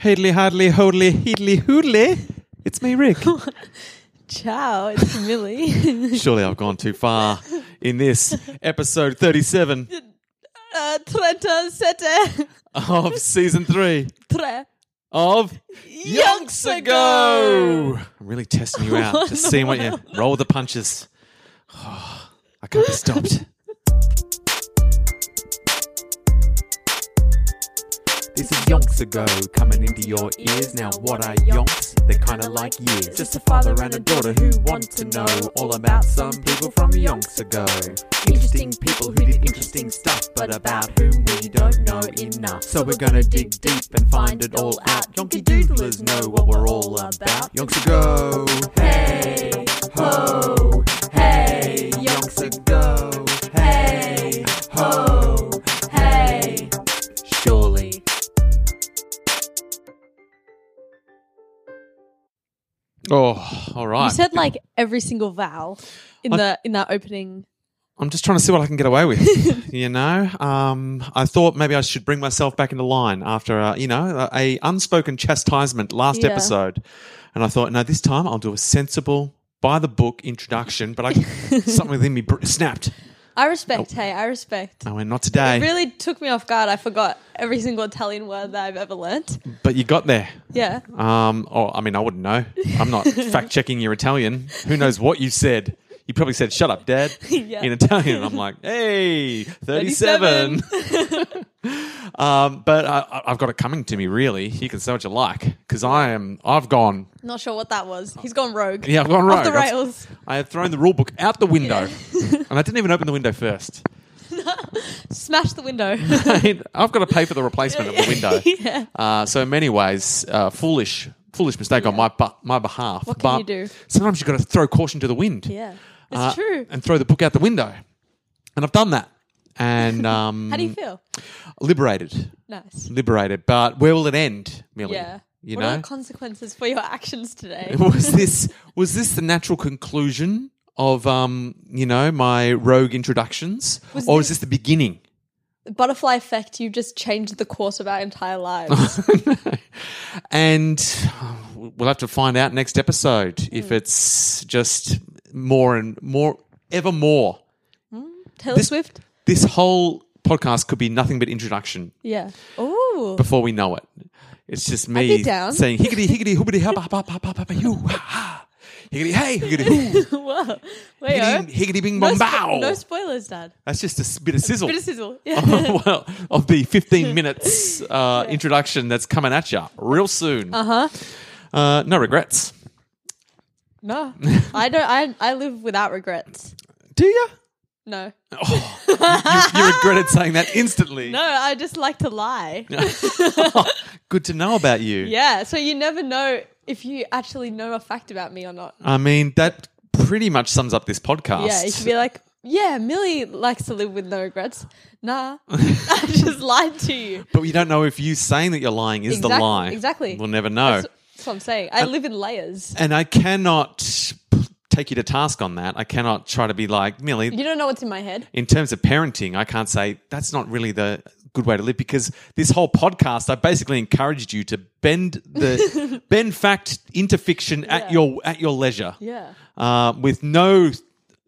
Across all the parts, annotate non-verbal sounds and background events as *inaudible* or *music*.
Heedly, hardly, hodly, heedly, hoodly. It's me, Rick. *laughs* Ciao, it's Millie. *laughs* Surely I've gone too far in this episode 37 *laughs* uh, of season three tre. of Yonks ago. I'm really testing you out, just seeing what you roll the punches. *sighs* I can't be stopped. This is yonks ago coming into your ears. Now, what are yonks? They're kind of like years. Just a father and a daughter who want to know all about some people from yonks ago. Interesting people who did interesting stuff, but about whom we don't know enough. So we're gonna dig deep and find it all out. Yonky doodlers know what we're all about. Yonks ago. Hey ho. Hey yonks ago. Hey ho. Hey. Surely. Oh, all right. You said like every single vowel in I- the in that opening. I'm just trying to see what I can get away with. *laughs* you know, um, I thought maybe I should bring myself back into line after, uh, you know, a, a unspoken chastisement last Yeah. episode, and I thought, no, this time I'll do a sensible, by the book introduction. But I *laughs* something within me br- snapped. I respect. Hey, I respect. I went, not today. It really took me off guard. I forgot every single Italian word that I've ever learnt. but you got there. Yeah. Um, oh, I mean, I wouldn't know. I'm not *laughs* fact checking your Italian. Who knows what you said? You probably said "shut up, Dad" *laughs* Yeah. in Italian. And I'm like, "Hey, *laughs* 37." Um, but I, I- I've got it coming to me. Really, you can say what you like because I am. I've gone. Not sure what that was. He's gone rogue. Yeah, I've gone Off rogue. the I've- rails. I have thrown the rule book out the window, *laughs* and I didn't even open the window first. *laughs* Smash the window. *laughs* I I've got to pay for the replacement of the window. yeah. Uh, so in many ways, uh, foolish, foolish mistake on my bu- my behalf. What can but you do? Sometimes you've got to throw caution to the wind. Yeah. It's uh, true. And throw the book out the window. And I've done that. And um, *laughs* How do you feel? liberated, Nice. liberated. But where will it end, Millie? Yeah. You what are the consequences for your actions today? *laughs* was this was this the natural conclusion of um, you know my rogue introductions, Was or is this- this the beginning? The butterfly effect, you just changed the course of our entire lives. *laughs* and we'll have to find out next episode Hmm. if it's just more and more, ever more. Taylor This- Swift? This whole podcast could be nothing but introduction Yeah. Ooh. before we know it. It's just me down. saying higgity higgity hoobity hubba hubba hubba hubba hoo ha ha higgity hey higgity hoo *laughs* Whoa. Wait, higgity, oh. higgity bing no, bong spo- bow. no spoilers, Dad. That's just a s- bit of sizzle. Bit of sizzle. Yeah. *laughs* well, of the 15 *laughs* minutes uh, introduction that's coming at you real soon. Uh-huh. Uh, no regrets. No. I don't I I live without regrets. Do you? No. Oh, you, you regretted saying that instantly. *laughs* No, I just like to lie. *laughs* Good to know about you. yeah, so you never know if you actually know a fact about me or not. I mean, that pretty much sums up this podcast. Yeah, you can be like, yeah, Millie likes to live with no regrets. Nah, *laughs* I just lied to you. but we don't know if you saying that you're lying is the lie. exactly. We'll never know. That's, that's what I'm saying. I uh, live in layers. and I cannot p- take you to task on that. I cannot try to be like, Millie, You don't know what's in my head. in terms of parenting, I can't say that's not really the good way to live because this whole podcast, I basically encouraged you to bend the *laughs* bend fact into fiction at Yeah. your at your leisure. Yeah. uh, with no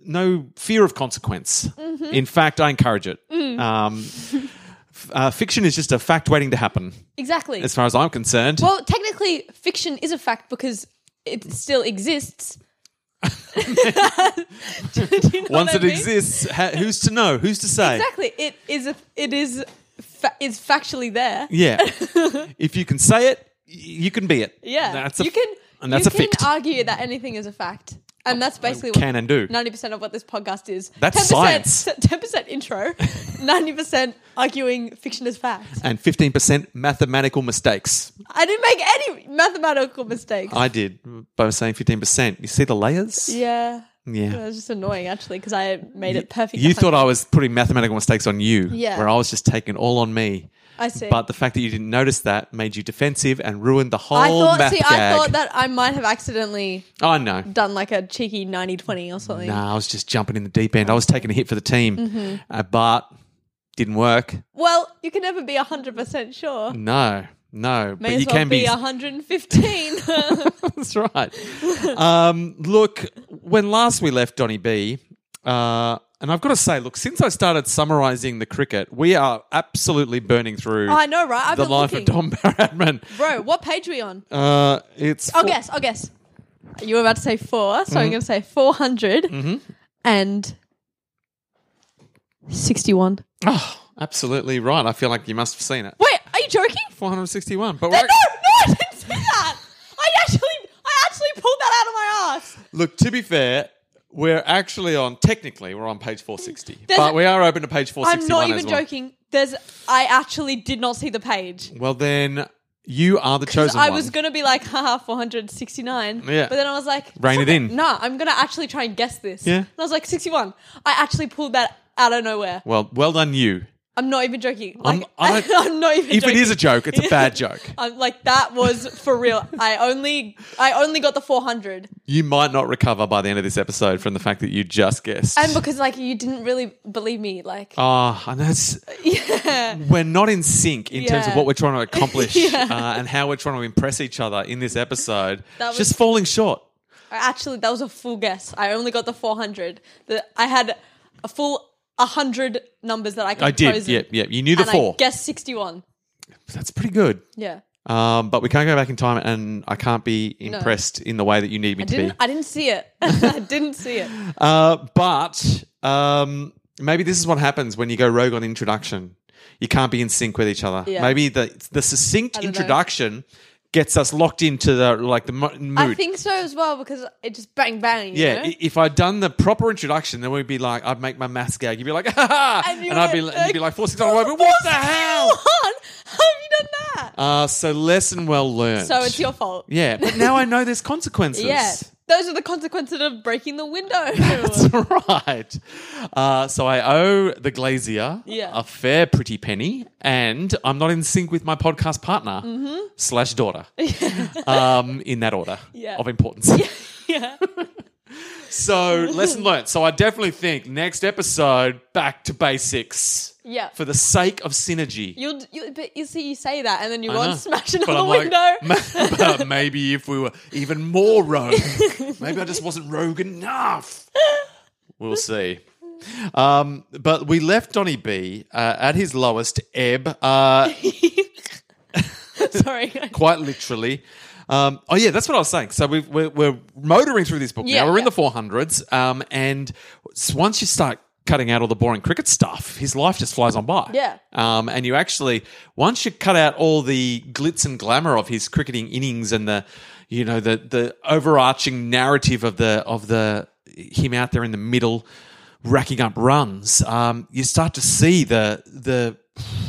no fear of consequence. Mm-hmm. In fact, I encourage it. Mm. Um, *laughs* uh, fiction is just a fact waiting to happen, Exactly. as far as I'm concerned. well, technically, fiction is a fact because it still exists. *laughs* You know Once it mean? exists, ha- who's to know? Who's to say? Exactly. It is a, it is fa- is factually there. Yeah. *laughs* if you can say it, y- you can be it. Yeah. That's a, you can and that's you a can fact. argue that anything is a fact. And that's basically what can and do. ninety percent of what this podcast is. That's science. *laughs* Ten percent intro, *laughs* ninety percent arguing fiction is fact. and 15% mathematical mistakes. I didn't make any mathematical mistakes. I did by saying 15%. You see the layers? yeah, Yeah. it was just annoying actually because I made it perfect. You thought I was putting mathematical mistakes on you, Yeah. where I was just taking all on me. I see. But the fact that you didn't notice that made you defensive and ruined the whole I thought. math See, gag. I thought that I might have accidentally oh no, done like a cheeky 90-20 or something. nah, I was just jumping in the deep end. I was taking a hit for the team, Mm-hmm. uh, but didn't work. Well, you can never be hundred percent sure. No, May No, but as you well can be be. 115. *laughs* That's right. Um, look, when last we left Donny B, uh, and I've got to say, look, since I started summarising the cricket, we are absolutely burning through I know, right? I've the been life looking. of Don *laughs* Bradman. Bro, what page are we on? Uh, it's I'll four- guess. I'll guess. You were about to say four, so I'm Mm-hmm. going to say 400 and 61. Oh, absolutely right. I feel like you must have seen it. Wait, are you joking? 461. But No, we're, no, I didn't see that. I actually, I actually pulled that out of my ass. look, to be fair, we're actually on, technically, we're on page 460. There's but a- we are open to page I'm 461 not as even well. joking. There's, I actually did not see the page. Well, then you are the chosen I one. was gonna be like, haha, 469. Yeah. But then I was like, Rein it in. Nah, I'm gonna actually try and guess this. Yeah. And I was like, 61. I actually pulled that out of nowhere. well, well done you. I'm not even joking. I'm- I I'm, *laughs* don't- even If joking. it is a joke, it's a bad *laughs* joke. I'm like that was for real. I only I only got the 400. You might not recover by the end of this episode from the fact that you just guessed. And because like you didn't really believe me like Oh, I know it's, *laughs* yeah. we're not in sync in terms of what we're trying to accomplish Yeah. uh, and how we're trying to impress each other in this episode. That was- just falling short. Actually that was a full guess. I only got the 400. The I had a full 100 numbers that I could I did. Yeah, yeah. You knew the four. I guessed 61. That's pretty good. Yeah. Um, but we can't go back in time, and I can't be impressed in the way that you need me I to didn't be. I didn't see it. *laughs* I didn't see it. Uh, but um, maybe this is what happens when you go rogue on introduction. You can't be in sync with each other. Yeah. Maybe the the succinct don't know. introduction gets us locked into the like the mo- mood. I think so as well because it just bang bang. yeah, know? if I'd done the proper introduction, then we'd be like, I'd make my maths gag. You'd be like, *laughs* ha ha, And and, I'd be, and you'd be like, like, four six nine, what the hell? *laughs* How have you done that? Uh, so lesson well learned. So it's your fault. yeah, but now I know there's consequences. *laughs* Yeah. Those are the consequences of breaking the window. *laughs* That's right. Uh, so I owe the glazier Yeah. a fair pretty penny, and I'm not in sync with my podcast partner slash daughter *laughs* um, in that order Mm-hmm. Yeah. of importance. *laughs* yeah. So lesson learned. So I definitely think next episode back to basics Yeah. for the sake of synergy. You'll, you, but you see, you say that, and then you I go know. and smash another like, window. *laughs* But maybe if we were even more rogue, maybe I just wasn't rogue enough. We'll see. Um, but we left Donny B uh, at his lowest ebb, uh, *laughs* Sorry. quite literally. Um, oh yeah, that's what I was saying. So we've, we're, we're motoring through this book Yeah, now. We're in the 400s, um, and once you start cutting out all the boring cricket stuff, his life just flies on by. Yeah. Um, and you actually, once you cut out all the glitz and glamour of his cricketing innings and the, you know, the the overarching narrative of the of the him out there in the middle, racking up runs, um, you start to see the the,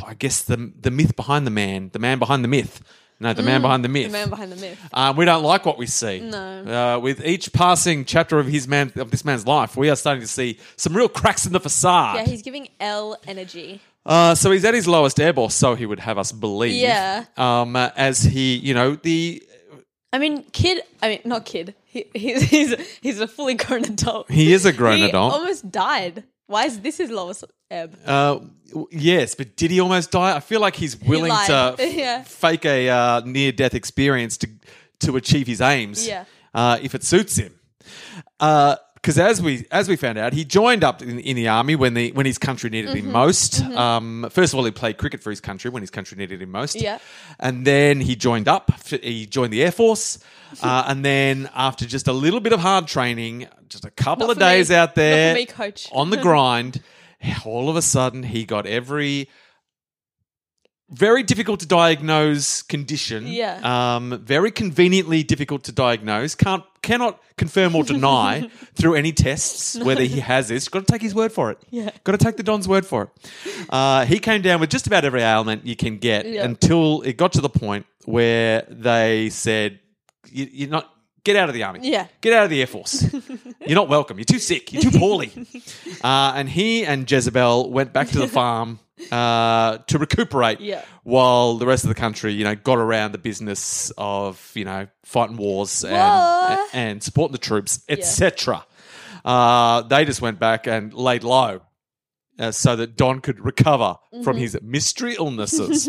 I guess the the myth behind the man, the man behind the myth. No, the man behind the myth. Mm, the man behind the myth. Uh, we don't like what we see. No. Uh, with each passing chapter of his man of this man's life, we are starting to see some real cracks in the facade. Yeah, he's giving L energy. Uh, so he's at his lowest ebb, or so he would have us believe. Yeah. Um, uh, as he, you know, the I mean, kid. I mean, not kid. He, he's he's he's a fully grown adult. he is a grown he adult. almost died. Why is this his lowest ebb? Uh, yes, but did he almost die? I feel like he's willing lied. to *laughs* f- Yeah. fake a uh, near-death experience to to achieve his aims. Yeah. uh, if it suits him. Because as we as we found out, he joined up in, in the army when the when his country needed Mm-hmm. him most. Um, first of all, he played cricket for his country when his country needed him most. Yeah. and then he joined up. He joined the air force, *laughs* uh, and then after just a little bit of hard training, just a couple Not of for me. days out Not there for me, coach. on the *laughs* grind, all of a sudden he got every very difficult to diagnose condition. Yeah. Um, very conveniently difficult to diagnose. Can't cannot confirm or deny *laughs* through any tests whether he has this. Got to take his word for it. Yeah. Got to take the Don's word for it. Uh, he came down with just about every ailment you can get Yeah. until it got to the point where they said, you, "You're not." Get out of the army. Yeah. Get out of the Air Force. *laughs* You're not welcome. You're too sick. You're too poorly. *laughs* Uh, and he and Jezebel went back to the *laughs* farm uh, to recuperate Yeah. while the rest of the country, you know, got around the business of, you know, fighting wars and, What? and supporting the troops, etc. Uh, they just went back and laid low uh, so that Don could recover Mm-hmm. from his mystery illnesses.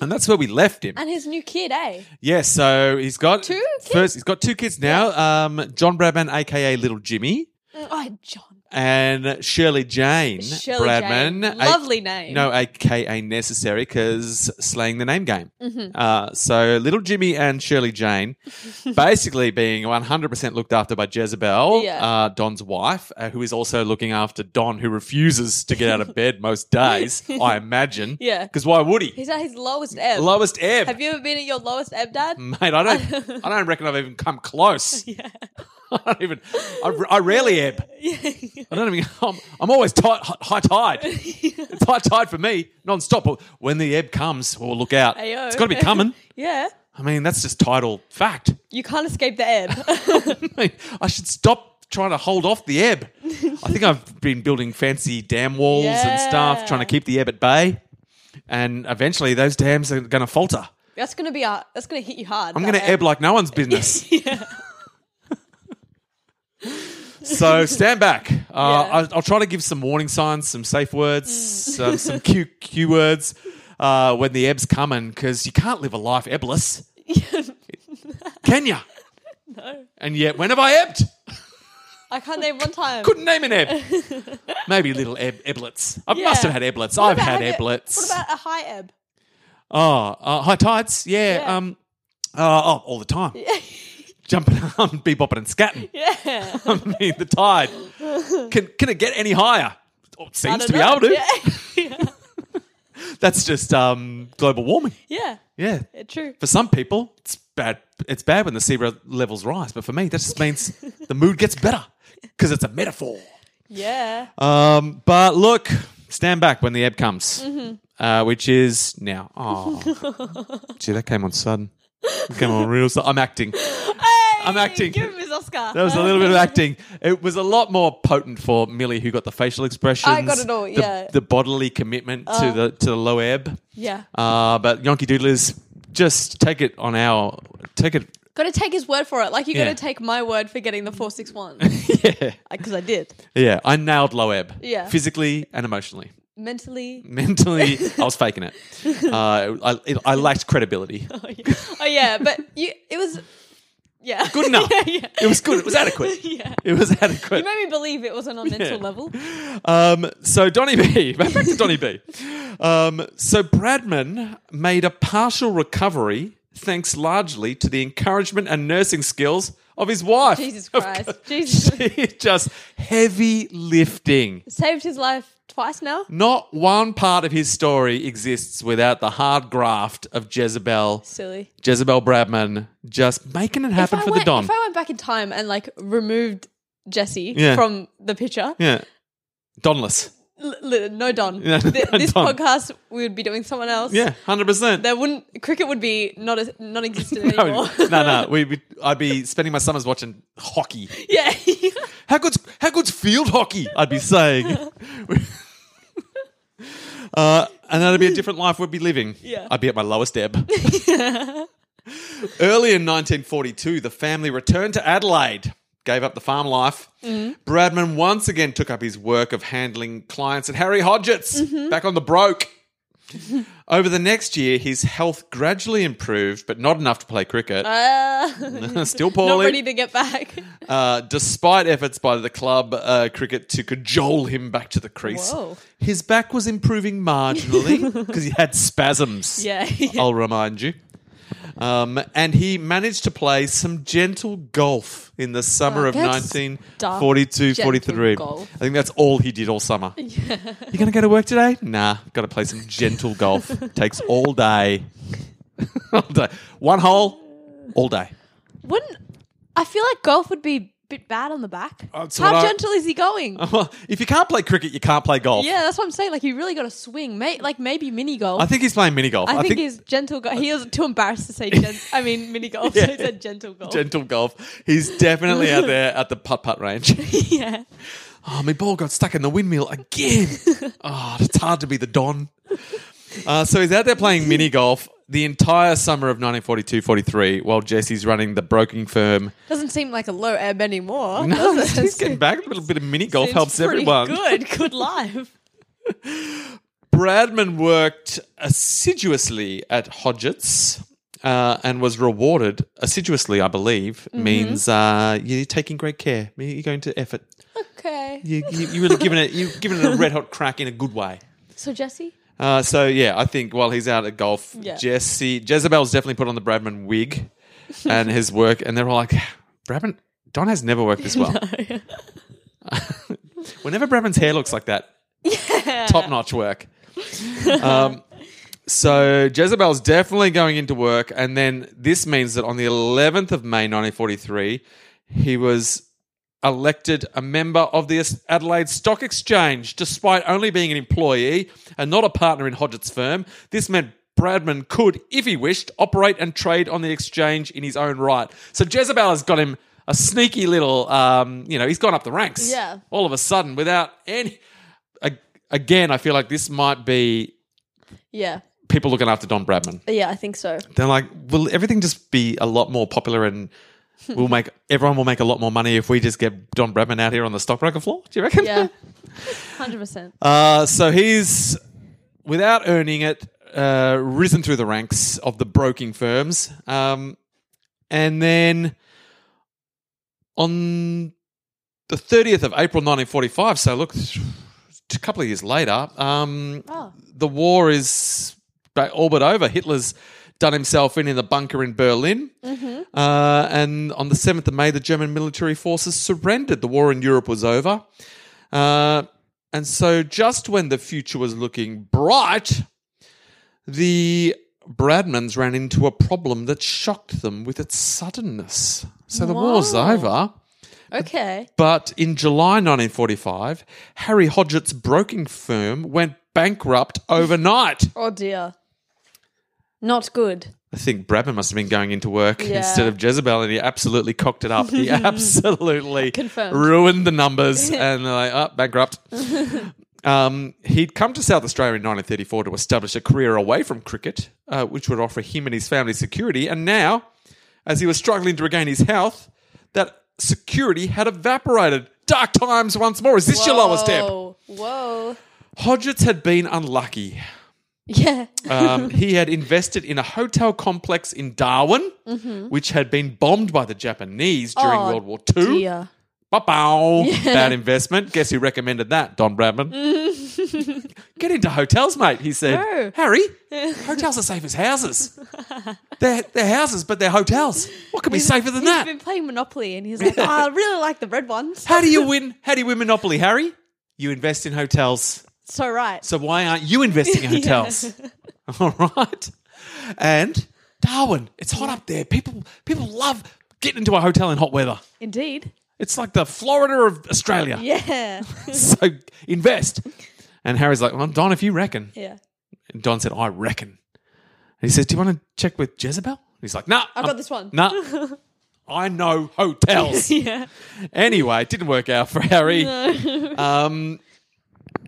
And that's where we left him. And his new kid, eh? Yeah, so he's got Two kids? First, he's got two kids now. Um, John Bradman, aka Little Jimmy, Oh, John. And Shirley Jane Shirley Bradman. Jane. a- Lovely name. No, aka necessary because slaying the name game. Mm-hmm. Uh, so little Jimmy and Shirley Jane, *laughs* basically being 100% looked after by Jezebel, Yeah. uh, Don's wife, uh, who is also looking after Don, who refuses to get out of bed most days. I *laughs* imagine. Yeah. Because why would he? He's at his lowest ebb. Lowest ebb. Have you ever been at your lowest ebb, Dad? Mate, I don't. *laughs* I don't reckon I've even come close. Yeah. *laughs* I don't even. I, I rarely ebb. I don't even. *laughs* I'm, I'm always tight, high tide. It's *laughs* high tide for me, non-stop. When the ebb comes, well, look out. Ayo. It's got to be coming. Yeah. I mean, that's just tidal fact. You can't escape the ebb. I, mean, I should stop trying to hold off the ebb. I think I've been building fancy dam walls and stuff, trying to keep the ebb at bay. And eventually, those dams are going to falter. that's gonna be a. That's gonna hit you hard. I'm going to ebb like no one's business. So *laughs* stand back. Uh, Yeah. I'll, I'll try to give some warning signs, some safe words, some, some cue, cue words uh, when the ebb's coming, because you can't live a life ebbless. *laughs* Can you? No. And yet, when have I ebbed? I can't name one time. Couldn't name an ebb. *laughs* Maybe little ebb, eblets. I Yeah. must have had eblets. What I've about- had eblets. What about a high ebb? Oh, uh, high tides. Yeah. Yeah. Um. Uh, oh, all the time. Jumping *laughs* on, bebopping and scatting. Yeah. *laughs* I mean, the tide. Can can it get any higher? Oh, it seems to be know. able to. Yeah. *laughs* yeah. That's just um, global warming. yeah. Yeah. Yeah, True. For some people, it's bad. It's bad when the sea levels rise, but for me, that just means the mood gets better because it's a metaphor. Yeah. Um, but look, stand back when the ebb comes, Mm-hmm. uh, which is now. Oh, gee, that came on sudden. *laughs* It came on real. sudden. I'm acting. I'm acting. Give him his Oscar. That was a little bit of *laughs* acting. It was a lot more potent for Millie, who got the facial expressions. I got it all, the- yeah. The, bodily commitment to the to the low ebb. Yeah. Uh, but Yonky Doodlers, just take it on our take it. Got to take his word for it. Like you got to take my word for getting the four six one. *laughs* yeah, Because I did. yeah. I nailed low ebb. Yeah. physically and emotionally. Mentally. Mentally, *laughs* I was faking it. Uh, I, it, I lacked credibility. *laughs* Oh yeah. oh yeah, but you. It was. Yeah. Good *laughs* enough. yeah, yeah. It was good. It was adequate. Yeah. It was adequate. You made me believe it wasn't on mental Yeah. level. Um, so Donny B, back to Donny B. Um, so Bradman made a partial recovery thanks largely to the encouragement and nursing skills of his wife. Jesus Christ. Jesus. She just heavy lifting. Saved his life twice now. Not one part of his story exists without the hard graft of Jezebel, Silly. Jezebel Bradman, just making it happen if I for went, the Don. If I went back in time and like removed Jesse Yeah. from the picture, yeah, Donless. No Don. *laughs* Th- no this Don. podcast we would be doing someone else. Yeah, hundred percent. There wouldn't cricket would be not a, non-existent *laughs* No, anymore. *laughs* no, no. We, we, I'd be spending my summers watching hockey. yeah. How good's how good's field hockey? I'd be saying. uh, and that'd be a different life we'd be living. Yeah. I'd be at my lowest ebb. Early in 1942, the family returned to Adelaide, gave up the farm life. Bradman once again took up his work of handling clients at Harry Hodgett's, back on the broke. *laughs* Over the next year, his health gradually improved, but not enough to play cricket. Uh, *laughs* Still *laughs* not poorly. ready to get back. Uh, despite efforts by the club uh, cricket to cajole him back to the crease, Whoa. his back was improving marginally because he had spasms. Yeah. I'll remind you. Um, and he managed to play some gentle golf in the summer Oh, of that's 1942 dark 43. gentle golf. I think that's all he did all summer. *laughs* You going to go to work today? Nah, got to play some gentle golf. *laughs* Takes all day. *laughs* all day. One hole, all day. Wouldn't I feel like golf would be bit bad on the back? that's How what I- gentle is he going? *laughs* Well, if you can't play cricket, you can't play golf. yeah, that's what I'm saying. Like you really got to swing, May- like maybe mini golf. I think he's playing mini golf. I, think, he's gentle golf. He was too embarrassed to say *laughs* gen- I mean mini golf, so *laughs* he Yeah. said gentle golf. gentle golf. He's definitely out there at the putt putt range. yeah. Oh, my ball got stuck in the windmill again. oh, it's hard to be the Don. Uh, so he's out there playing mini golf the entire summer of 1942 43 while Jesse's running the broking firm. Doesn't seem like a low ebb anymore. No, does it? *laughs* he's getting *laughs* back. A little bit of mini golf Seems helps pretty everyone. Good, *laughs* good life. Bradman worked assiduously at Hodgetts uh, and was rewarded assiduously, I believe, means uh, you're taking great care. You're going to effort. Okay. You, you, you're really giving it. You're giving it a red hot crack in a good way. So Jesse? Uh, so yeah, I think while he's out at golf, Yeah. Jesse Jezebel's definitely put on the Bradman wig and his work, and they're all like, Bradman, Don has never worked this *laughs* well. *laughs* Whenever Bradman's hair looks like that, top notch work. Um, so Jezebel's definitely going into work, and then this means that on the 11th of May 1943, he was elected a member of the Adelaide Stock Exchange, despite only being an employee and not a partner in Hodgett's firm. This meant Bradman could, if he wished, operate and trade on the exchange in his own right. So Jezebel has got him a sneaky little, um, you know, he's gone up the ranks. Yeah. All of a sudden, without any. Again, I feel like this might be Yeah. people looking after Don Bradman. Yeah, I think so. They're like, will everything just be a lot more popular and we'll make everyone will make a lot more money if we just get Don Bradman out here on the stockbroker floor? Do you reckon? Yeah. *laughs* 100%. Uh, so he's, without earning it, uh, risen through the ranks of the broking firms. Um, and then on the 30th of April 1945, so look, a couple of years later, um, Oh. the war is all but over. Hitler's done himself in in the bunker in Berlin. Uh, and on the 7th of May, the German military forces surrendered. The war in Europe was over. Uh, and so, just when the future was looking bright, the Bradmans ran into a problem that shocked them with its suddenness. So, the war's over. Okay. But in July 1945, Harry Hodgett's broking firm went bankrupt overnight. Oh dear. Not good. I think Bradman must have been going into work Yeah. instead of Jezebel, and he absolutely cocked it up. He *laughs* absolutely *laughs* Confirmed. ruined the numbers, *laughs* and they're like, oh, bankrupt. um, he'd come to South Australia in 1934 to establish a career away from cricket, uh, which would offer him and his family security. And now, as he was struggling to regain his health, that security had evaporated. Dark times once more. Is this your lowest ebb? Whoa. Whoa. Hodgetts had been unlucky. Yeah. Um, *laughs* he had invested in a hotel complex in Darwin, which had been bombed by the Japanese during Mm-hmm. Oh, World War II. Dear. Ba-bow. Bad investment. Guess who recommended that? Don Bradman. Get into hotels, mate, he said. No. Harry, *laughs* hotels are safe as houses. They're, they're houses, but they're hotels. What could be safer than He's that? been playing Monopoly and he's like, oh, I really like the red ones. How do you win? How do you win Monopoly, Harry? You invest in hotels. So right. So why aren't you investing in *laughs* hotels? *laughs* All right. And Darwin, it's hot up there. People people love getting into a hotel in hot weather. Indeed. It's like the Florida of Australia. Yeah. *laughs* So invest. And Harry's like, well, Don, if you reckon. yeah. And Don said, I reckon. And he says, Do you want to check with Jezebel? He's like, Nah. I've got this one. Nah. I know hotels. Yeah. Anyway, it didn't work out for Harry. Um,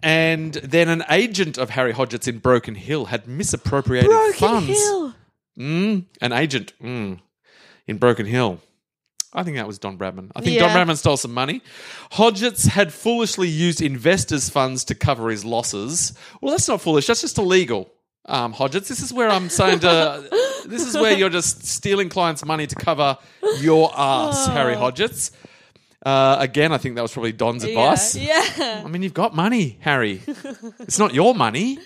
and then an agent of Harry Hodgetts in Broken Hill had misappropriated Broken funds. Hill. Mm, an agent mm, in Broken Hill. I think that was Don Bradman. I think Yeah. Don Bradman stole some money. Hodgetts had foolishly used investors' funds to cover his losses. Well, that's not foolish. That's just illegal. Um, Hodgetts, this is where I'm saying to. this is where you're just stealing clients' money to cover your ass, *laughs* Harry Hodgetts. Uh, again, I think that was probably Don's advice. Yeah. I mean, you've got money, Harry. it's not your money.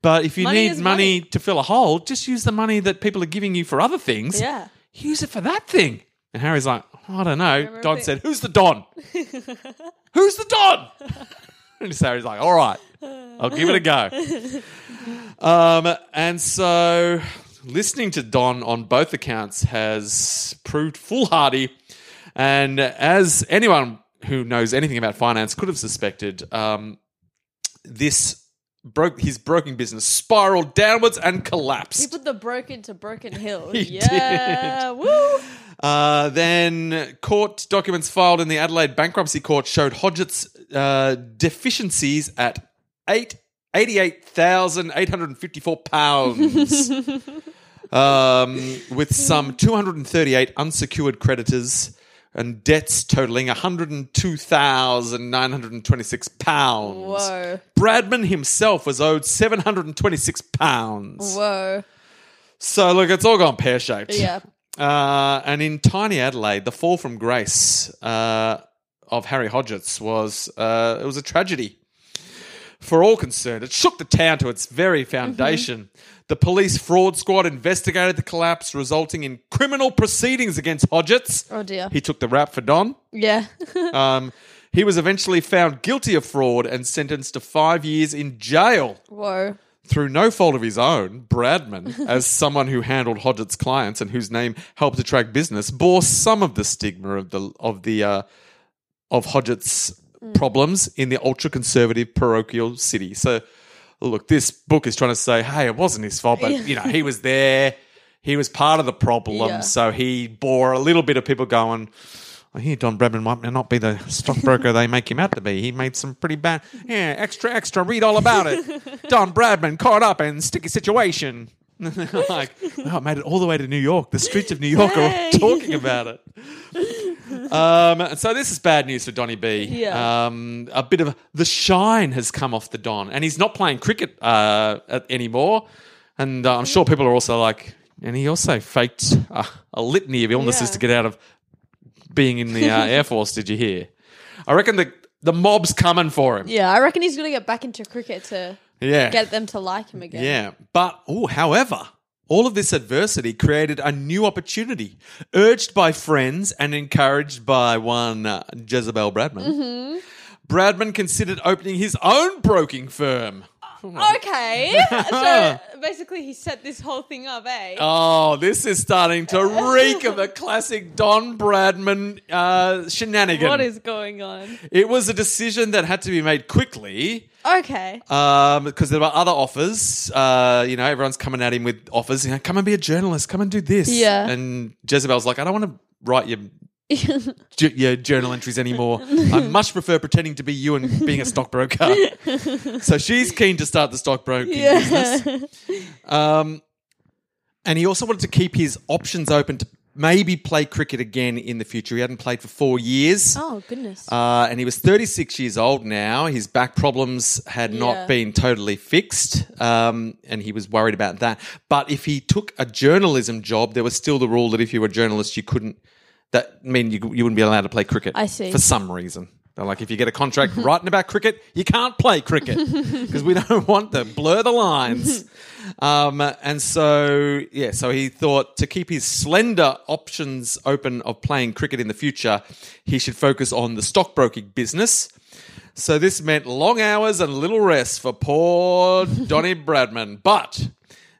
But if you Money need is money, money. to fill a hole, just use the money that people are giving you for other things. Yeah. Use it for that thing. And Harry's like, I don't know. Remember Don said, Who's the Don? *laughs* Who's the Don? *laughs* and Harry's like, All right, I'll give it a go. *laughs* Um, and so listening to Don on both accounts has proved foolhardy. And as anyone who knows anything about finance could have suspected, um, this broke his broking business spiraled downwards and collapsed. He put the broken to Broken Hill. *laughs* Yeah. Woo. Uh, then court documents filed in the Adelaide Bankruptcy Court showed Hodgett's uh, deficiencies at eight eighty-eight thousand eight hundred and fifty-four pounds, *laughs* um, with some 238 unsecured creditors, and debts totaling 102,926 pounds. Whoa. Bradman himself was owed 726 pounds. Whoa. So look, it's all gone pear shaped. Yeah. Uh, and in tiny Adelaide, the fall from grace uh, of Harry Hodgetts was uh, it was a tragedy for all concerned. It shook the town to its very foundation. The police fraud squad investigated the collapse, resulting in criminal proceedings against Hodgetts. Oh dear. He took the rap for Don. Yeah. *laughs* Um, he was eventually found guilty of fraud and sentenced to five years in jail Whoa. through no fault of his own, Bradman, *laughs* as someone who handled Hodgett's clients and whose name helped attract business, bore some of the stigma of the of the uh, of Hodgett's problems in the ultra conservative parochial city. So, look, this book is trying to say, hey, it wasn't his fault, but you know, he was there. He was part of the problem, Yeah. so he bore a little bit of people going. I hear Don Bradman might not be the stockbroker they make him out to be. He made some pretty bad. Yeah, extra, extra. Read all about it. *laughs* Don Bradman caught up in sticky situation. *laughs* like, oh, I made it all the way to New York. The streets of New York are talking about it. Um, so this is bad news for Donny B. Yeah. Um, a bit of the shine has come off the Don, and he's not playing cricket uh, anymore. And uh, I'm sure people are also like, and he also faked a, a litany of illnesses Yeah. to get out of being in the uh, Air *laughs* Force. Did you hear? I reckon the the mob's coming for him. Yeah, I reckon he's gonna get back into cricket to Yeah. get them to like him again. Yeah. But, oh, however, all of this adversity created a new opportunity. Urged by friends and encouraged by one uh, Jezebel Bradman, Bradman considered opening his own broking firm. Okay. *laughs* so basically, he set this whole thing up, eh? Oh, this is starting to reek of a classic Don Bradman uh, shenanigan. what is going on? it was a decision that had to be made quickly. Okay. Um, because there were other offers. Uh, you know, everyone's coming at him with offers. You know, come and be a journalist. Come and do this. Yeah. And Jezebel's like, I don't want to write your ju- your journal entries anymore. *laughs* I much prefer pretending to be you and being a stockbroker. so she's keen to start the stockbroking business. Um, and he also wanted to keep his options open to maybe play cricket again in the future. He hadn't played for four years. Oh goodness. Uh, and he was 36 years old now. His back problems had Yeah. not been totally fixed, um, and he was worried about that. But if he took a journalism job, there was still the rule that if you were a journalist, you couldn't. That mean you, you wouldn't be allowed to play cricket. I see. For some reason. They're like, if you get a contract *laughs* writing about cricket, you can't play cricket *laughs* because we don't want to blur the lines. *laughs* Um, and so, yeah, so he thought to keep his slender options open of playing cricket in the future, he should focus on the stockbroking business. So this meant long hours and little rest for poor Donny Bradman. But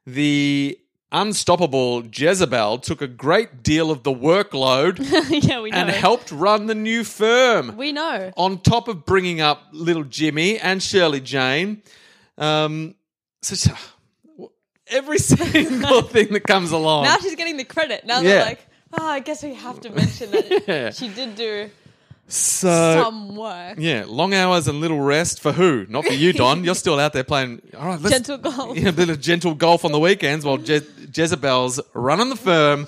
the unstoppable Jezebel took a great deal of the workload *laughs* yeah, we know. and helped run the new firm we know. on top of bringing up little Jimmy and Shirley Jane. Um, so every *laughs* single *laughs* thing that comes along. Now she's getting the credit. Now Yeah. they're like, oh, I guess we have to mention that Yeah. she did do so some work. yeah, long hours and little rest for who? Not for you, Don. You're still out there playing. All right, let's, Gentle golf. Yeah, a bit of gentle golf on the weekends while Je- Jezebel's running the firm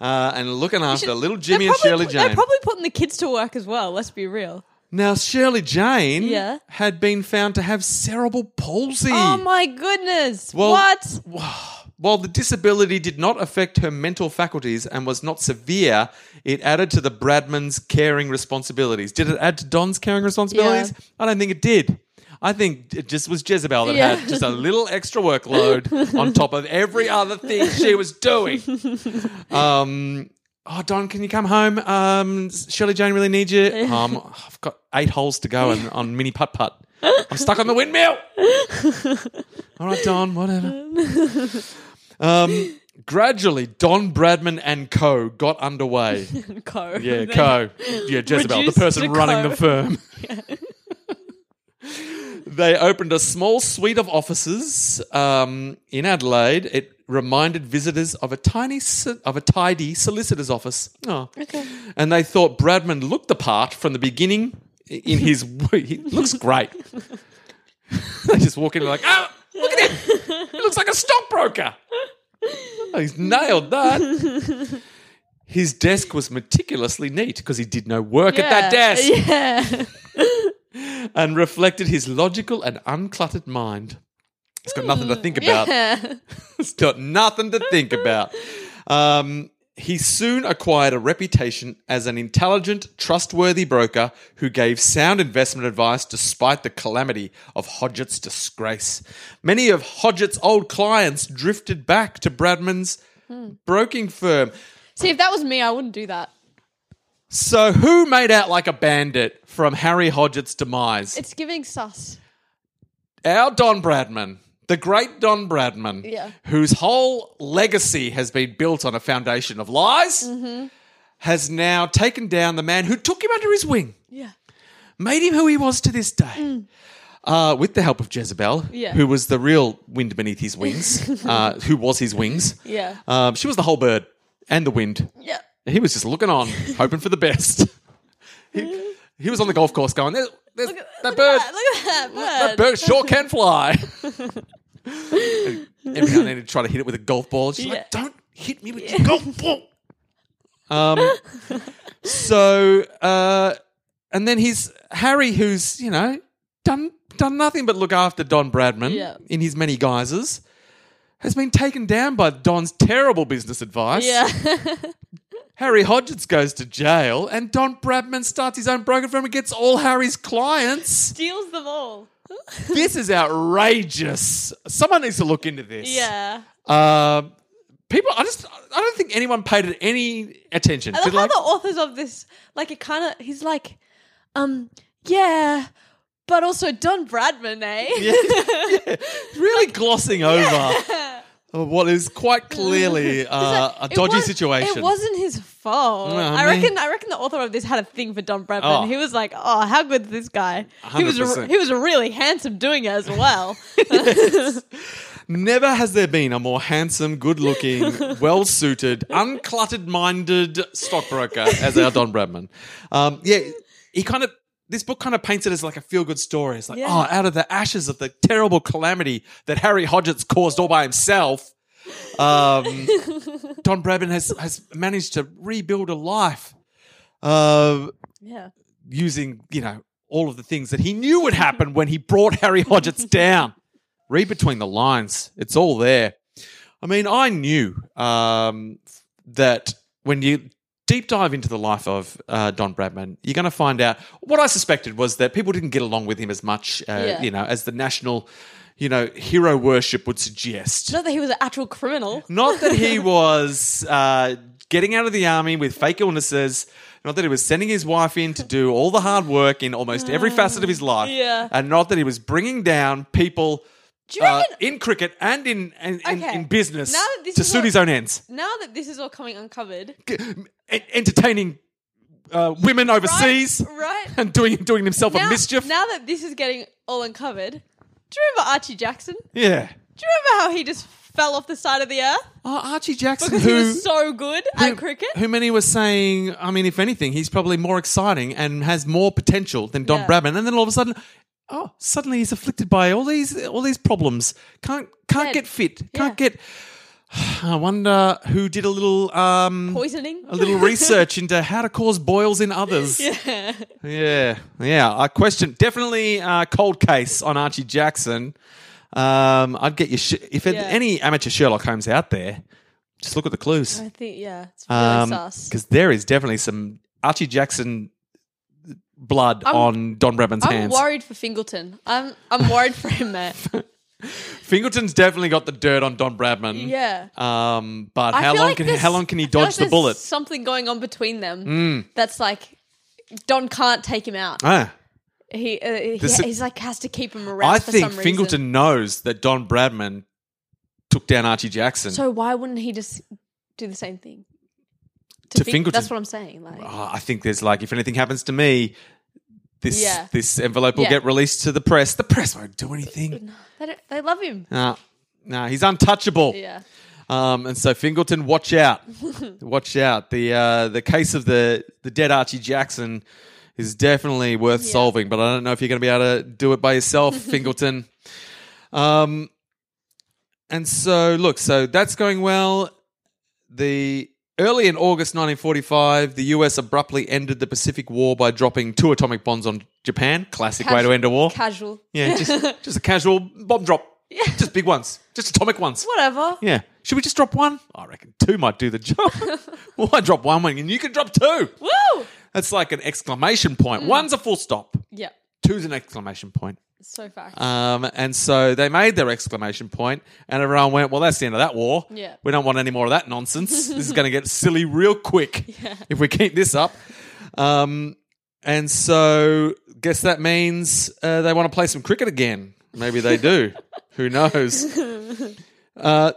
uh, and looking after little Jimmy and Shirley Jane. They're probably putting the kids to work as well. Let's be real. now, Shirley Jane Yeah. had been found to have cerebral palsy. Oh my goodness! Well- what? While the disability did not affect her mental faculties and was not severe, it added to the Bradman's caring responsibilities. Did it add to Don's caring responsibilities? Yeah. I don't think it did. I think it just was Jezebel that Yeah. had just a little extra workload *laughs* on top of every other thing she was doing. *laughs* Um, oh, Don, can you come home? Um, Shirley Jane really needs you. *laughs* Um, I've got eight holes to go on, on mini putt putt. I'm stuck on the windmill. All right, Don, whatever. Um, gradually, Don Bradman and Co. got underway. *laughs* Co. Yeah, Co. Yeah, Jezebel, the Reduced person to running the firm. *laughs* *laughs* they opened a small suite of offices um, in Adelaide. It reminded visitors of a tiny, so- of a tidy solicitor's office. Oh. Okay. And they thought Bradman looked the part from the beginning. In his, he looks great. they just walk in and like, oh, look at him! He looks like a stockbroker. Oh, he's nailed that. *laughs* His desk was meticulously neat because he did no work at that desk *laughs* Yeah. *laughs* and reflected his logical and uncluttered mind. He's got nothing to think about. Yeah. He's got nothing to think about. Um, he soon acquired a reputation as an intelligent, trustworthy broker who gave sound investment advice despite the calamity of Hodgett's disgrace. Many of Hodgett's old clients drifted back to Bradman's broking firm. See, if that was me, I wouldn't do that. So, who made out like a bandit from Harry Hodgett's demise? It's giving sus. Our Don Bradman, the great Don Bradman, Yeah. whose whole legacy has been built on a foundation of lies, Mm-hmm. has now taken down the man who took him under his wing, Yeah. made him who he was to this day. Uh, with the help of Jezebel, Mm. Yeah. who was the real wind beneath his wings, *laughs* uh, who was his wings. Yeah. Um, she was the whole bird and the wind. Yeah. He was just looking on, hoping for the best. *laughs* He, he was on the golf course going, there's, Look at, that look bird. At that, look at that bird. That bird sure can fly. And *laughs* Every now and then he'd try to hit it with a golf ball. She's Yeah. like, don't hit me with your golf ball. Um, so, uh, and then he's Harry, who's, you know, done, done nothing but look after Don Bradman Yeah. in his many guises, has been taken down by Don's terrible business advice. Yeah. *laughs* Harry Hodgins goes to jail, and Don Bradman starts his own broker firm and gets all Harry's clients. Steals them all. this is outrageous. Someone needs to look into this. Yeah. Um, people, I just, I don't think anyone paid it any attention. I love They're like, how the authors of this, like, it kind of, he's like, um, yeah, but also Don Bradman, eh? *laughs* *laughs* really glossing over *laughs* what is quite *laughs* clearly uh, a dodgy was- situation. It wasn't his fault. No, I I, mean- reckon. I reckon the author of this had a thing for Don Bradman. Oh. He was like, "Oh, how good's this guy? He was. 100%. He was really handsome doing it as well." *laughs* Never has there been a more handsome, good-looking, *laughs* well-suited, uncluttered-minded stockbroker as our Don Bradman. Um, yeah, he kind of this book kind of paints it as like a feel-good story. It's like, Yeah. oh, out of the ashes of the terrible calamity that Harry Hodgetts caused all by himself, um, *laughs* Don Bradman has has managed to rebuild a life uh, yeah. using you know all of the things that he knew would happen when he brought Harry Hodgetts *laughs* down. Read between the lines; it's all there. I mean, I knew um, that when you deep dive into the life of uh, Don Bradman, you're going to find out what I suspected was that people didn't get along with him as much, uh, Yeah. you know, as the national, you know, hero worship would suggest. Not that he was an actual criminal. *laughs* Not that he was uh, getting out of the army with fake illnesses. Not that he was sending his wife in to do all the hard work in almost every facet of his life. Yeah. And not that he was bringing down people uh, in cricket and in, in, in, Okay. in business Now that this to suit what- his own ends. now that this is all coming uncovered, entertaining uh, women overseas right? *laughs* and doing, doing himself now, a mischief. Now that this is getting all uncovered, do you remember Archie Jackson? yeah. Do you remember how he just fell off the side of the earth Oh, Archie Jackson, because who he was so good at cricket? Who many were saying, I mean, if anything, he's probably more exciting and has more potential than Don Yeah. Bradman. And then all of a sudden, oh, suddenly he's afflicted by all these all these problems. Can't can't Dead. get fit. Can't get. *sighs* I wonder who did a little um Poisoning. a little research into how to cause boils in others. *laughs* yeah. Yeah, yeah. I question definitely uh, cold case on Archie Jackson. Um, I'd get you sh- if Yeah. any amateur Sherlock Holmes out there. Just look at the clues I think yeah, it's really sus. because there is definitely some Archie Jackson blood I'm- on Don Bradman's I'm hands. worried for Fingleton. I'm I'm worried for him, man. *laughs* Fingleton's definitely got the dirt on Don Bradman. Yeah. Um, but I how feel long like can there's- how long can he I feel dodge like the there's bullet? Something going on between them Mm. that's like Don can't take him out. Ah, He, uh, he This- he's like has to keep him around. I for think some Fingleton Reason. knows that Don Bradman took down Archie Jackson. So why wouldn't he just do the same thing To Fing- Fingleton. That's what I'm saying. Like, Oh, I think there's like if anything happens to me, this Yeah. this envelope will Yeah. get released to the press. The press won't do anything. they, don't- they love him. No, no, he's untouchable. Yeah. Um, and so Fingleton, watch out, *laughs* watch out. The uh, the case of the the dead Archie Jackson is definitely worth solving, but I don't know if you're going to be able to do it by yourself, *laughs* Fingleton. Um, and so look, so that's going well. The Early in August 1945, the US abruptly ended the Pacific War by dropping two atomic bombs on Japan. Classic way to end a war. Casual. yeah, just, *laughs* just a casual bomb drop. Yeah. Just big ones. Just atomic ones. Whatever. Yeah. Should we just drop one? I reckon two might do the job. *laughs* Why drop one when you can drop two? Woo! That's like an exclamation point. Mm. One's a full stop. Yeah. Two's an exclamation point. So fact. Um, and so they made their exclamation point, and everyone went, "Well, that's the end of that war. Yeah. We don't want any more of that nonsense. *laughs* this is going to get silly real quick *laughs* if we keep this up." Um, and so, guess that means uh, they want to play some cricket again. Maybe they do. *laughs* Who knows? Uh,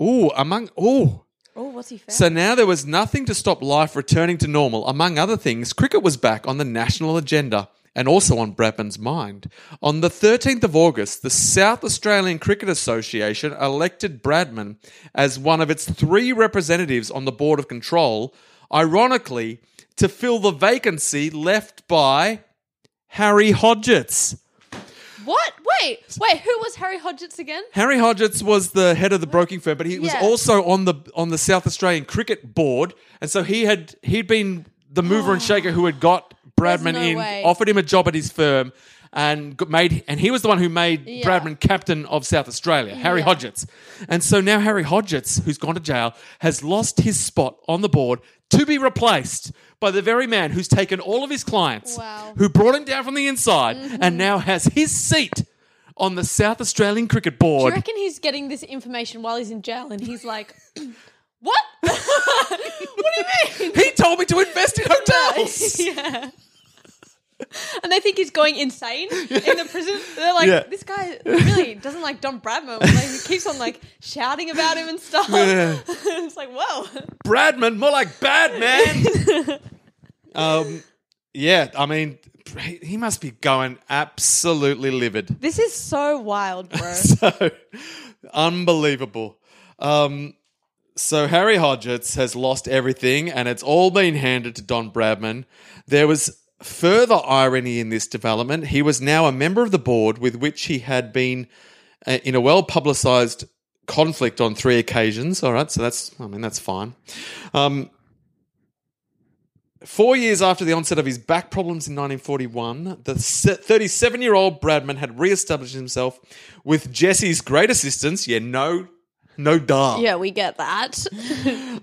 ooh, among ooh. oh, what's he found? So now there was nothing to stop life returning to normal. Among other things, cricket was back on the national agenda and also on Bradman's mind. On the 13th of August, the South Australian Cricket Association elected Bradman as one of its three representatives on the Board of Control, ironically, to fill the vacancy left by Harry Hodgetts. what? Wait, wait. Who was Harry Hodgetts again? Harry Hodgetts was the head of the broking firm, but he was Yeah. also on the on the South Australian Cricket Board, and so he had he'd been the mover and shaker who had got Bradman no in, way. offered him a job at his firm, and made and he was the one who made Yeah. Bradman captain of South Australia, Harry Yeah. Hodgetts, and so now Harry Hodgetts, who's gone to jail, has lost his spot on the board to be replaced. By the very man who's taken all of his clients, Wow. who brought him down from the inside, Mm-hmm. and now has his seat on the South Australian Cricket Board. Do you reckon he's getting this information while he's in jail and he's like, what? *laughs* what do you mean? He told me to invest in *laughs* hotels. yeah. *laughs* And they think he's going insane *laughs* in the prison. They're like, Yeah. this guy really doesn't like Don Bradman. Like, he keeps on like shouting about him and stuff. Yeah. *laughs* it's like, whoa. Bradman, more like bad man. um, yeah, I mean, he he must be going absolutely livid. This is so wild, bro. So unbelievable. Um, so Harry Hodgetts has lost everything, and it's all been handed to Don Bradman. There was further irony in this development. He was now a member of the board with which he had been uh, in a well publicized conflict on three occasions. All right, so that's, I mean, that's fine. Um, Four years after the onset of his back problems in 1941, the 37 year old Bradman had re established himself with Jessie's great assistance. Yeah, no, no duh. yeah, we get that.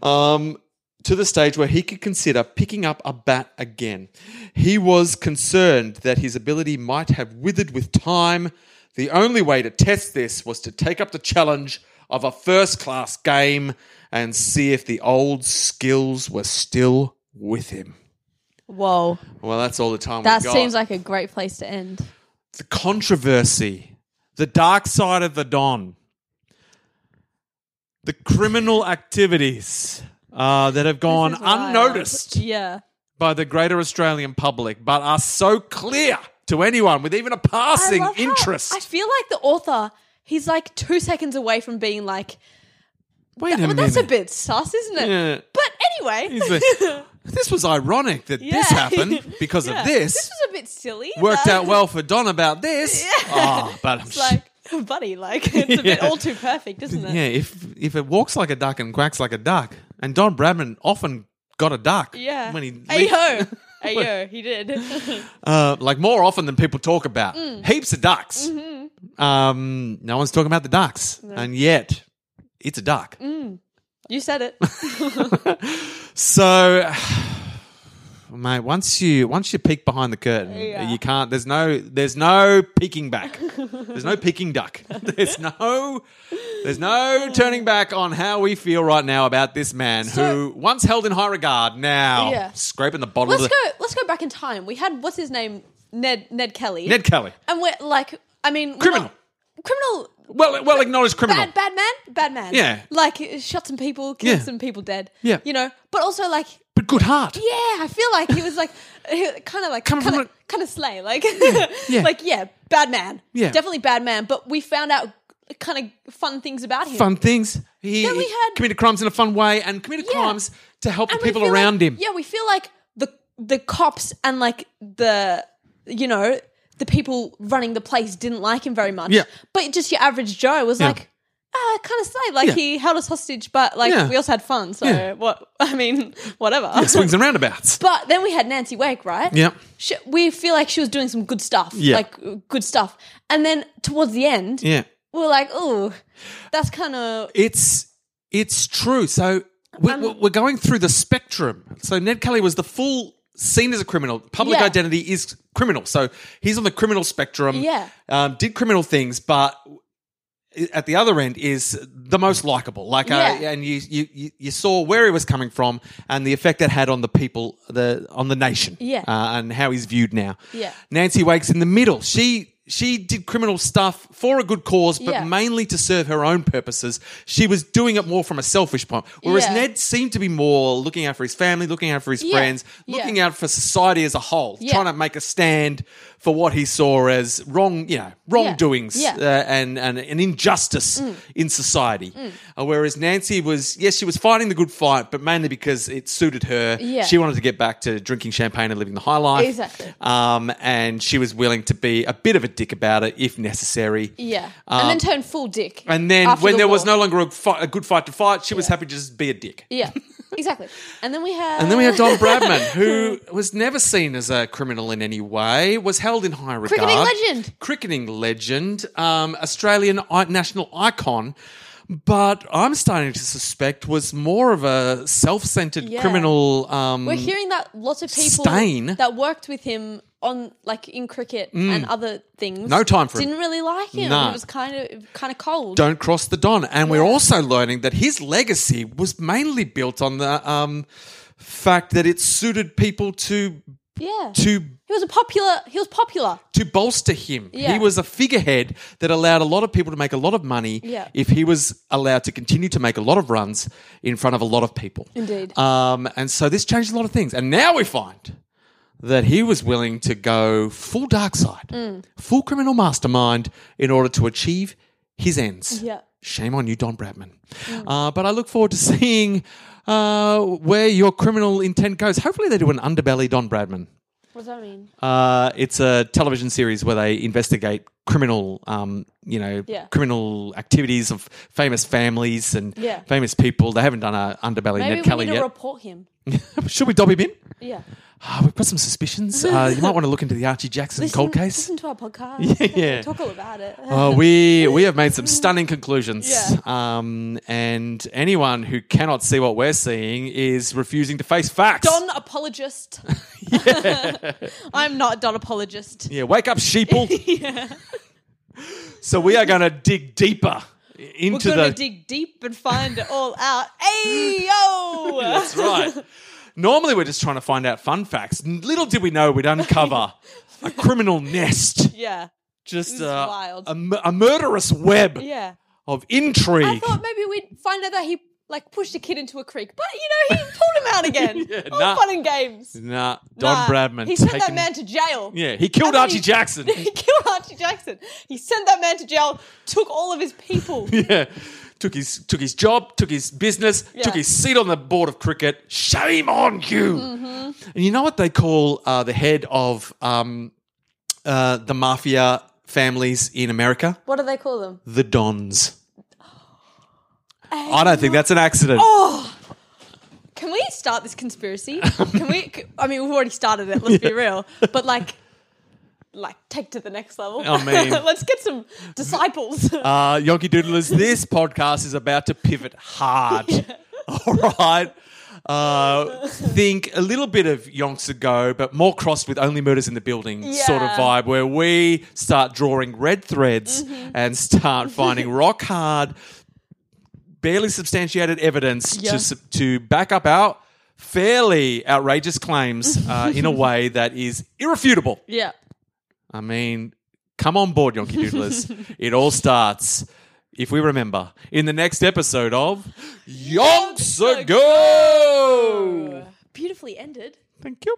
Um, to the stage where he could consider picking up a bat again. He was concerned that his ability might have withered with time. The only way to test this was to take up the challenge of a first class game and see if the old skills were still with him. Whoa. Well, that's all the time That we've got. seems like a great place to end. the controversy, the dark side of the Don, the criminal activities uh, that have gone This is wild. unnoticed Yeah. by the greater Australian public, but are so clear to anyone with even a passing love how- interest. I feel like the author, he's like two seconds away from being like, Wait a well, minute. that's a bit sus, isn't it? Yeah. But anyway. He's like, *laughs* this was ironic that this Yeah. happened because Yeah. of this. This was a bit silly. Worked but out well for Don about this. Yeah. Oh, but I'm It's like, buddy, like, *laughs* it's a bit Yeah. all too perfect, isn't it? Yeah, if if it walks like a duck and quacks like a duck, and Don Bradman often got a duck. Yeah. when he Ayo. Ayo, *laughs* he did. *laughs* uh, like more often than people talk about. Mm. Heaps of ducks. Mm-hmm. Um, no one's talking about the ducks, and yet it's a duck. Mm. you said it. *laughs* So, *sighs* mate, once you once you peek behind the curtain, Yeah. you can't. There's no there's no peeking back. there's no peeking duck. *laughs* There's no there's no turning back on how we feel right now about this man So- who once held in high regard, now Yeah. scraping the bottom let's of the go. Let's go back in time. We had what's his name, Ned Ned Kelly. Ned Kelly, and we're like, I mean, Criminal. not- criminal. well well acknowledged criminal. Bad, bad man, bad man. Yeah. like shot some people, killed Yeah. some people dead. Yeah. you know, but also like, but good heart. yeah, I feel like he was like, *laughs* kind of like, kind from of, kind of slay, like, Yeah. *laughs* like yeah, bad man, Yeah. definitely bad man. But we found out kind of fun things about him. Fun things. He, Then we he had- committed crimes in a fun way and committed Yeah. crimes to help the And we people feel around like- him. Yeah, we feel like the the cops and like the you know the people running the place didn't like him very much. Yeah. but just your average Joe was Yeah. like, uh, kind of say like Yeah. he held us hostage, but like Yeah. we also had fun. So Yeah. what? I mean, *laughs* whatever. Swings and roundabouts. *laughs* But then we had Nancy Wake, right? Yep. She, we feel like she was doing some good stuff, Yeah. like good stuff. And then towards the end, Yeah. we we're like, oh, that's kind of It's it's true. So Um, we're going through the spectrum. So Ned Kelly was the full seen as a criminal. Public Yeah. identity is criminal. So he's on the criminal spectrum. Yeah. Um, did criminal things, but at the other end is the most likable. Like, uh, and you, you you saw where he was coming from and the effect it had on the people, the on the nation. Yeah. Uh, and how he's viewed now. Yeah. Nancy Wake's in the middle. She she did criminal stuff for a good cause, but Yeah. mainly to serve her own purposes. She was doing it more from a selfish point. Whereas Yeah. Ned seemed to be more looking out for his family, looking out for his Yeah. friends, Yeah. looking out for society as a whole, Yeah. trying to make a stand for what he saw as wrong, you know, wrongdoings Yeah. Mm. Uh, and, and an injustice in society. Uh, whereas Nancy was, yes, she was fighting the good fight, but mainly because it suited her. Yeah. She wanted to get back to drinking champagne and living the high life. Exactly. Um, and she was willing to be a bit of a dick about it if necessary. yeah, Um, and then turn full dick. And then when the there was no longer a, fight, a good fight to fight, she was happy to just be a dick. yeah, *laughs* exactly. And then we have And then we have Don *laughs* Bradman, who was never seen as a criminal in any way, was held in high regard. Cricketing legend. Cricketing legend, um, Australian national icon. But I'm starting to suspect was more of a self-centered Yeah. criminal. Um, We're hearing that lots of people Stain. That worked with him on like in cricket and other things. No time for him. Didn't really like him. No. It was kind of kind of cold. don't cross the Don. And we're also learning that his legacy was mainly built on the um, fact that it suited people to yeah. to He was a popular. He was popular. to bolster him. Yeah. He was a figurehead that allowed a lot of people to make a lot of money Yeah. if he was allowed to continue to make a lot of runs in front of a lot of people. Indeed. Um, and so this changed a lot of things. And now we find that he was willing to go full dark side, Mm. full criminal mastermind in order to achieve his ends. Yeah. Shame on you, Don Bradman. Uh, but I look forward to seeing uh, where your criminal intent goes. Hopefully, they do an underbelly Don Bradman. What does that mean? Uh, it's a television series where they investigate criminal, um, you know, Yeah. criminal activities of famous families and Yeah. famous people. They haven't done a underbelly Maybe Ned we Kelly need to yet. report him. *laughs* Should we dob him in? Yeah. Ah, we've got some suspicions. Uh, you might want to look into the Archie Jackson Listen, cold case. Listen to our podcast. *laughs* Yeah. Talk all about it. Uh, we we have made some *laughs* stunning conclusions. Yeah. Um, and anyone who cannot see what we're seeing is refusing to face facts. Don apologist. *laughs* I'm not a Don apologist. Yeah, wake up, sheeple. So we are going to dig deeper into We're gonna the. dig deep and find it all out. Hey yo! That's right. Normally, we're just trying to find out fun facts. Little did we know we'd uncover *laughs* a criminal nest, Yeah. just is uh, wild. a, mu- a murderous web Yeah. of intrigue. I thought maybe we'd find out that he like pushed a kid into a creek, but you know he pulled him out again. *laughs* Yeah, all nah. fun and games. nah, Don Nah, Bradman. He sent that taken- man to jail. Yeah, he killed And then Archie he- Jackson. *laughs* he killed Archie Jackson. He sent that man to jail. Took all of his people. yeah. Took his took his job, took his business, Yeah. took his seat on the board of cricket. Shame on you! Mm-hmm. And you know what they call uh, the head of um, uh, the mafia families in America? What do they call them? The Dons. I don't think that's an accident. Oh. Can we start this conspiracy? Can we? *laughs* I mean, we've already started it. Let's be *laughs* real. But like, like, take to the next level. I mean- *laughs* let's get some disciples. *laughs* Uh, Yonky Doodlers, this podcast is about to pivot hard. *laughs* All right. Uh, think a little bit of Yonks ago, but more crossed with Only Murders in the Building sort of vibe, where we start drawing red threads Mm-hmm. and start finding rock hard, barely substantiated evidence Yeah. to to back up our fairly outrageous claims uh, in a way that is irrefutable. yeah. I mean, come on board, Yonky Doodlers. *laughs* it all starts, if we remember, in the next episode of Yonks Ago. Beautifully ended. Thank you.